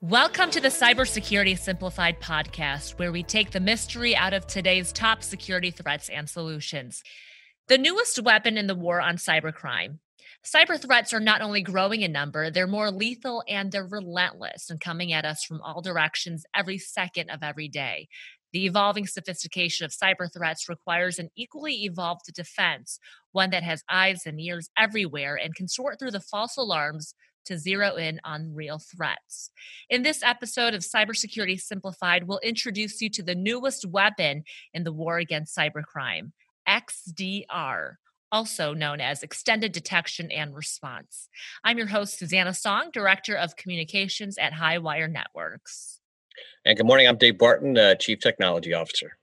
Welcome to the Cybersecurity Simplified podcast, where we take the mystery out of today's top security threats and solutions. The newest weapon in the war on cybercrime. Cyber threats are not only growing in number, they're more lethal and they're relentless and coming at us from all directions every second of every day. The evolving sophistication of cyber threats requires an equally evolved defense, one that has eyes and ears everywhere and can sort through the false alarms to zero in on real threats. In this episode of Cybersecurity Simplified, we'll introduce you to the newest weapon in the war against cybercrime XDR. Also known as Extended Detection and Response. I'm your host, Susanna Song, Director of Communications at Highwire Networks. And good morning. I'm Dave Barton, uh, Chief Technology Officer.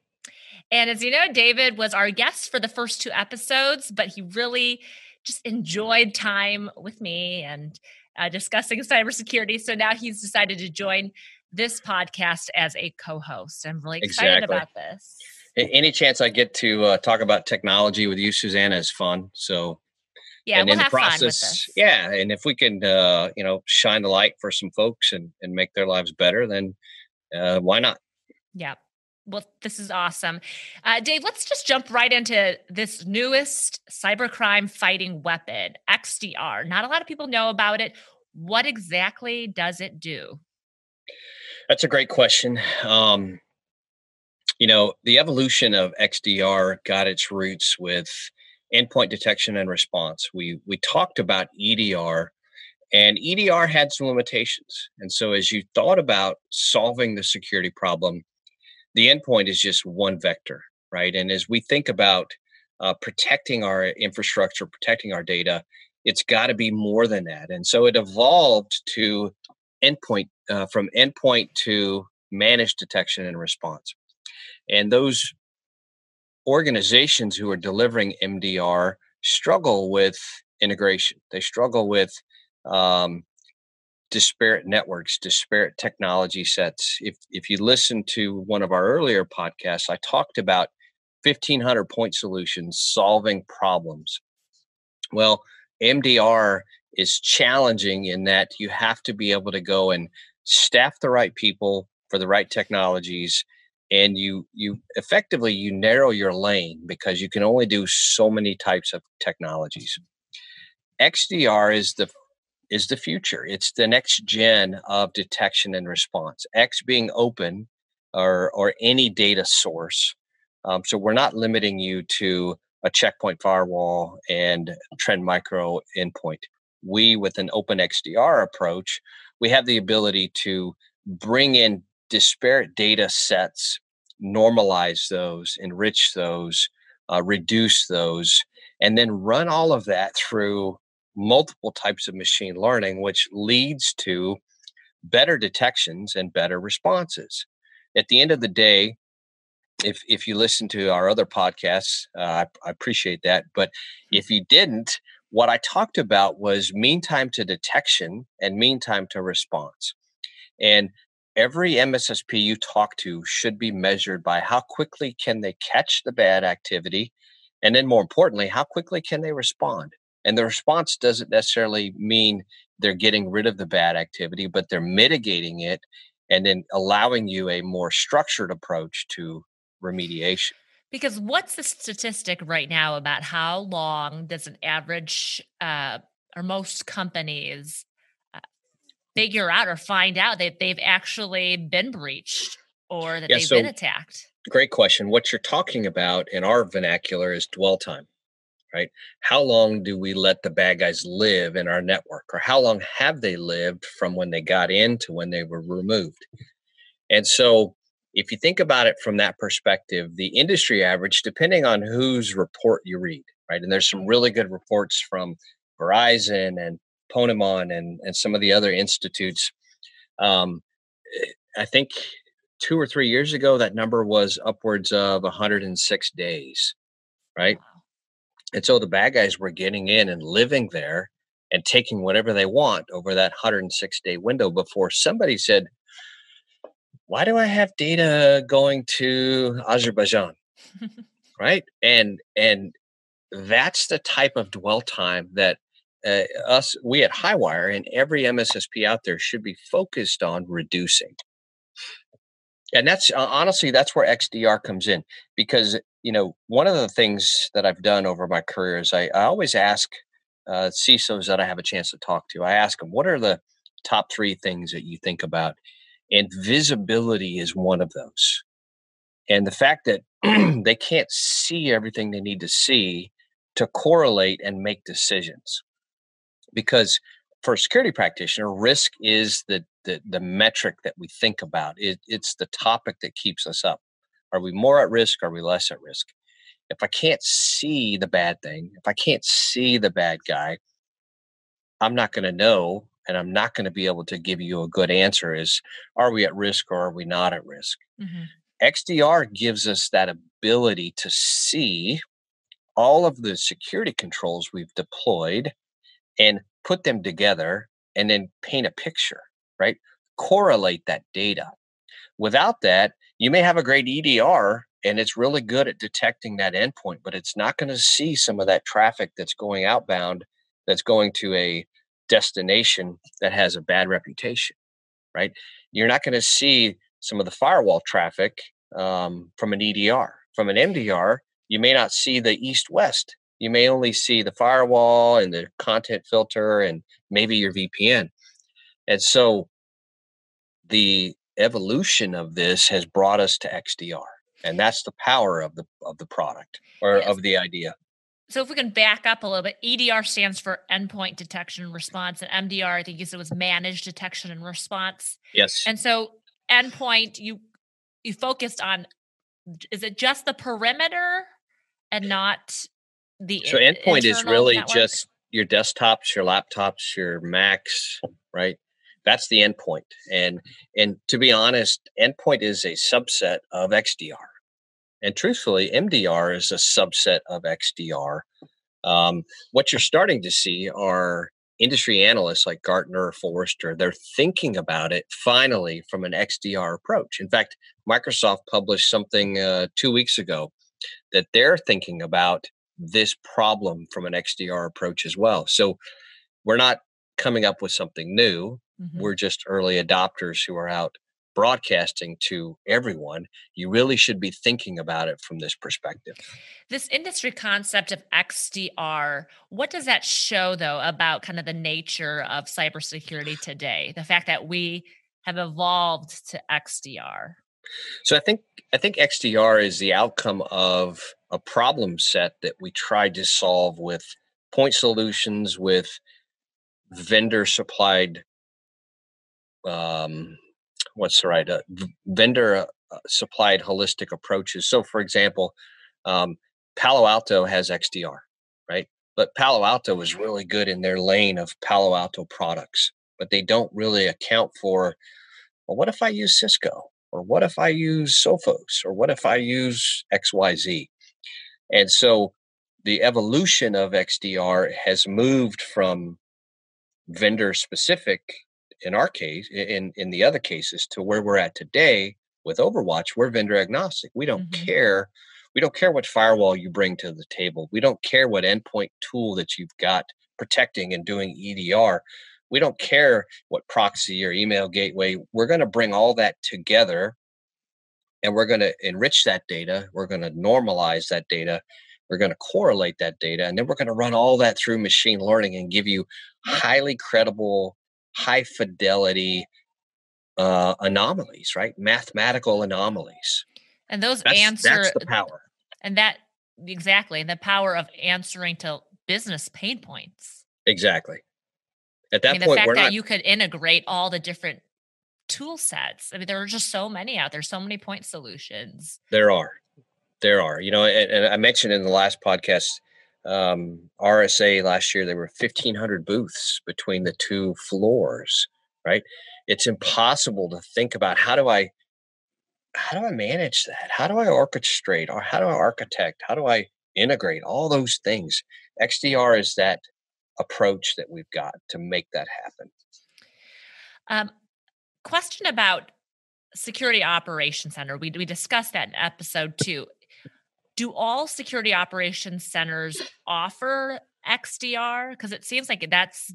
And as you know, David was our guest for the first two episodes, but he really just enjoyed time with me and uh, discussing cybersecurity. So now he's decided to join this podcast as a co-host. I'm really excited exactly. about this. Any chance I get to uh, talk about technology with you, Susanna, is fun. So yeah, and we'll in the process, yeah, and if we can, uh, you know, shine the light for some folks and and make their lives better, then uh, why not? Yeah. Well, this is awesome. Uh, Dave, let's just jump right into this newest cybercrime fighting weapon, XDR. Not a lot of people know about it. What exactly does it do? That's a great question. Um, you know, the evolution of XDR got its roots with endpoint detection and response. We we talked about EDR and EDR had some limitations. And so as you thought about solving the security problem, the endpoint is just one vector, right? And as we think about uh, protecting our infrastructure, protecting our data, it's got to be more than that. And so it evolved to endpoint, uh, from endpoint to managed detection and response. And those organizations who are delivering MDR struggle with integration. They struggle with um, disparate networks, disparate technology sets. If if you listen to one of our earlier podcasts, I talked about 1500 point solutions solving problems. Well, MDR is challenging in that you have to be able to go and staff the right people for the right technologies and you you effectively you narrow your lane because you can only do so many types of technologies. XDR is the is the future. It's the next gen of detection and response. X being open or or any data source. Um, so we're not limiting you to a checkpoint firewall and trend micro endpoint. We, with an open XDR approach, we have the ability to bring in disparate data sets, normalize those, enrich those, uh, reduce those, and then run all of that through multiple types of machine learning, which leads to better detections and better responses. At the end of the day, if if you listen to our other podcasts, uh, I, I appreciate that. But if you didn't, what I talked about was mean time to detection and mean time to response. And every MSSP you talk to should be measured by how quickly can they catch the bad activity, and then more importantly, how quickly can they respond. And the response doesn't necessarily mean they're getting rid of the bad activity, but they're mitigating it and then allowing you a more structured approach to remediation. Because what's the statistic right now about how long does an average uh, or most companies uh, figure out or find out that they've actually been breached or that yeah, they've so been attacked? Great question. What you're talking about in our vernacular is dwell time right? How long do we let the bad guys live in our network, or how long have they lived from when they got in to when they were removed? And so, if you think about it from that perspective, the industry average, depending on whose report you read, right? And there's some really good reports from Verizon and Ponemon and, and some of the other institutes. Um, I think two or three years ago, that number was upwards of 106 days, right? And so the bad guys were getting in and living there and taking whatever they want over that 106 day window before somebody said, Why do I have data going to Azerbaijan? right? And and that's the type of dwell time that uh, us, we at Highwire and every MSSP out there should be focused on reducing. And that's uh, honestly, that's where XDR comes in because, you know, one of the things that I've done over my career is I, I always ask uh, CISOs that I have a chance to talk to, I ask them, what are the top three things that you think about? And visibility is one of those. And the fact that they can't see everything they need to see to correlate and make decisions. Because for a security practitioner, risk is the the, the metric that we think about. It, it's the topic that keeps us up. Are we more at risk? Are we less at risk? If I can't see the bad thing, if I can't see the bad guy, I'm not going to know and I'm not going to be able to give you a good answer is are we at risk or are we not at risk? Mm-hmm. XDR gives us that ability to see all of the security controls we've deployed and put them together and then paint a picture, right? Correlate that data. Without that, you may have a great EDR and it's really good at detecting that endpoint, but it's not going to see some of that traffic that's going outbound that's going to a destination that has a bad reputation, right? You're not going to see some of the firewall traffic um, from an EDR. From an MDR, you may not see the east west. You may only see the firewall and the content filter and maybe your VPN. And so the evolution of this has brought us to XDR. And that's the power of the of the product or yes. of the idea. So if we can back up a little bit, EDR stands for endpoint detection and response, and MDR, I think you said was managed detection and response. Yes. And so endpoint, you you focused on is it just the perimeter and eh. not the so endpoint is really network? just your desktops your laptops your macs right that's the endpoint and and to be honest endpoint is a subset of xdr and truthfully mdr is a subset of xdr um, what you're starting to see are industry analysts like Gartner or Forrester, they're thinking about it finally from an XDR approach. In fact, Microsoft published something uh, two weeks ago that they're thinking about this problem from an XDR approach as well. So we're not coming up with something new. Mm-hmm. We're just early adopters who are out broadcasting to everyone, you really should be thinking about it from this perspective. This industry concept of XDR, what does that show though about kind of the nature of cybersecurity today? The fact that we have evolved to XDR. So I think I think XDR is the outcome of a problem set that we tried to solve with point solutions with vendor supplied um, what's the right uh, vendor uh, uh, supplied holistic approaches. So, for example, um, Palo Alto has XDR, right? But Palo Alto is really good in their lane of Palo Alto products, but they don't really account for, well, what if I use Cisco? Or what if I use Sophos? Or what if I use XYZ? And so the evolution of XDR has moved from vendor specific in our case, in in the other cases, to where we're at today with Overwatch, we're vendor agnostic. We don't mm-hmm. care. We don't care what firewall you bring to the table. We don't care what endpoint tool that you've got protecting and doing EDR. We don't care what proxy or email gateway. We're going to bring all that together and we're going to enrich that data. We're going to normalize that data. We're going to correlate that data. And then we're going to run all that through machine learning and give you highly credible high fidelity uh, anomalies, right? Mathematical anomalies. And those that's, answer that's the power. And that exactly the power of answering to business pain points. Exactly. At that I mean, point, the fact that not, you could integrate all the different tool sets. I mean, there are just so many out there, so many point solutions. There are. There are. You know, and, and I mentioned in the last podcast, um, RSA last year, there were 1,500 booths between the two floors, right? It's impossible to think about how do I how do I manage that? How do I orchestrate or how do I architect? How do I integrate all those things? XDR is that approach that we've got to make that happen. Um, question about security operations center. We we discussed that in episode two do all security operations centers offer XDR? Because it seems like that's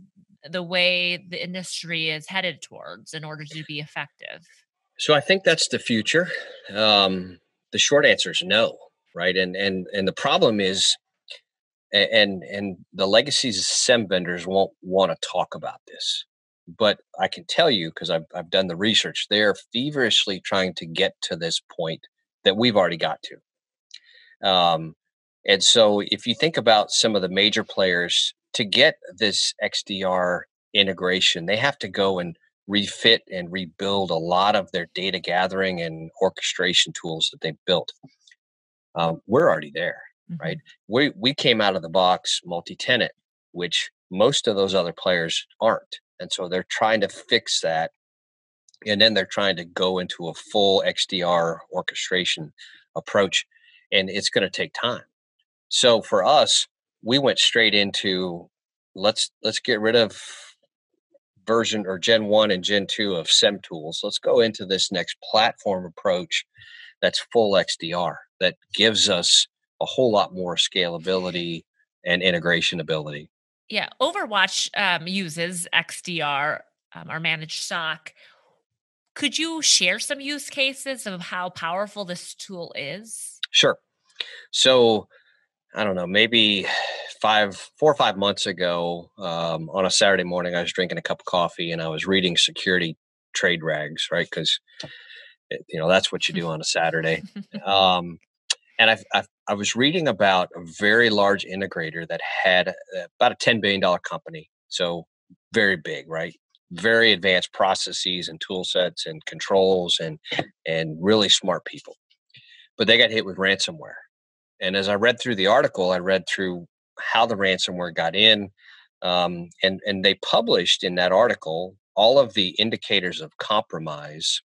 the way the industry is headed towards in order to be effective. So I think that's the future. Um, the short answer is no, right? And and and the problem is, and and the legacy SIEM vendors won't want to talk about this, but I can tell you because I've I've done the research. They're feverishly trying to get to this point that we've already got to. Um, and so if you think about some of the major players to get this XDR integration, they have to go and refit and rebuild a lot of their data gathering and orchestration tools that they've built. Um, we're already there, mm-hmm. right? We we came out of the box multi-tenant, which most of those other players aren't, and so they're trying to fix that, and then they're trying to go into a full XDR orchestration approach, and it's going to take time. So for us, we went straight into let's let's get rid of version or gen 1 and gen 2 of SIEM tools. Let's go into this next platform approach that's full XDR that gives us a whole lot more scalability and integration ability. Yeah, Overwatch um, uses XDR, um, our managed SOC Could you share some use cases of how powerful this tool is? Sure. So, I don't know, maybe five, four or five months ago, um, on a Saturday morning, I was drinking a cup of coffee and I was reading security trade rags, right? Because you know that's what you do on a Saturday. Um, and I, I, I was reading about a very large integrator that had uh, about a ten billion dollar company, so very big, right? Very advanced processes and tool sets and controls and and really smart people, but they got hit with ransomware. And as I read through the article, I read through how the ransomware got in. Um, and, and they published in that article all of the indicators of compromise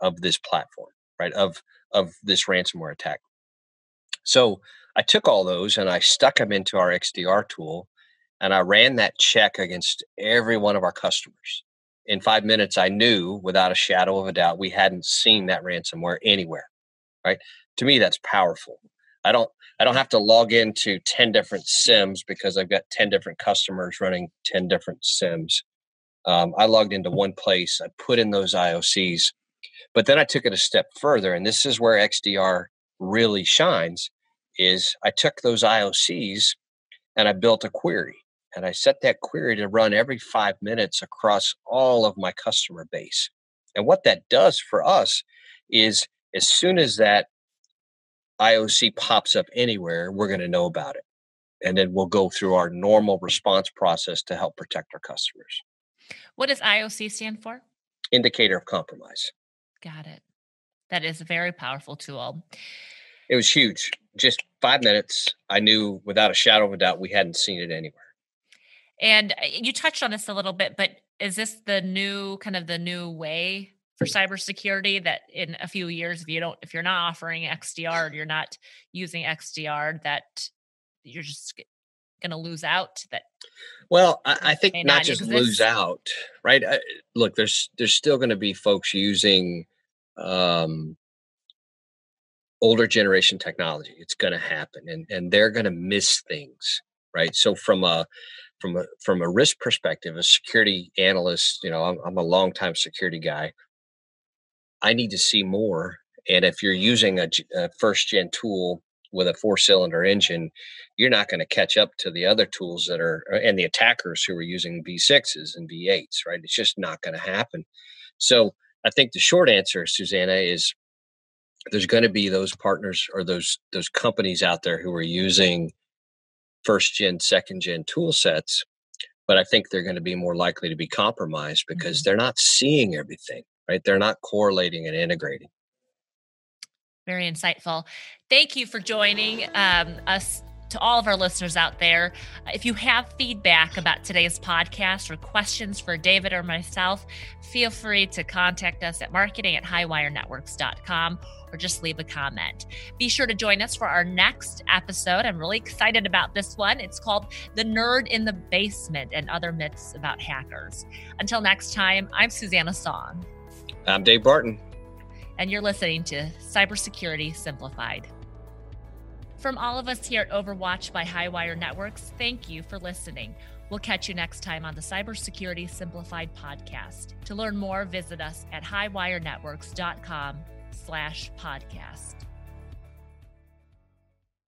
of this platform, right? Of, of this ransomware attack. So I took all those and I stuck them into our XDR tool and I ran that check against every one of our customers. In five minutes, I knew without a shadow of a doubt we hadn't seen that ransomware anywhere. Right? To me, that's powerful. I don't I don't have to log into 10 different SIEMs because I've got 10 different customers running 10 different SIEMs. Um, I logged into one place, I put in those IOCs, but then I took it a step further, and this is where XDR really shines. Is I took those IOCs and I built a query, and I set that query to run every five minutes across all of my customer base. And what that does for us is, as soon as that IOC pops up anywhere, we're going to know about it. And then we'll go through our normal response process to help protect our customers. What does IOC stand for? Indicator of compromise. Got it. That is a very powerful tool. It was huge. Just five minutes. I knew without a shadow of a doubt we hadn't seen it anywhere. And uh, you touched on this a little bit, but is this the new kind of the new way for cybersecurity that in a few years if you don't if you're not offering xdr you're not using xdr that you're just going to lose out that well i, I think not, not just exist. lose out right? I, look there's there's still going to be folks using um older generation technology. It's going to happen and and they're going to miss things right? So from a from a from a risk perspective a security analyst you know i'm, I'm a long time security guy I need to see more. And if you're using a, a first gen tool with a four cylinder engine, you're not going to catch up to the other tools that are, uh, and the attackers who are using V6s and V8s, right? It's just not going to happen. So I think the short answer, Susanna, is there's going to be those partners or those those companies out there who are using first gen, second gen tool sets, but I think they're going to be more likely to be compromised because mm-hmm. they're not seeing everything right? They're not correlating and integrating. Very insightful. Thank you for joining um, us to all of our listeners out there. If you have feedback about today's podcast or questions for David or myself, feel free to contact us at marketing at highwirenetworks.com or just leave a comment. Be sure to join us for our next episode. I'm really excited about this one. It's called The Nerd in the Basement and Other Myths About Hackers. Until next time, I'm Susanna Song. I'm Dave Barton. And you're listening to Cybersecurity Simplified. From all of us here at Overwatch by Highwire Networks, thank you for listening. We'll catch you next time on the Cybersecurity Simplified podcast. To learn more, visit us at highwirenetworks.com slash podcast.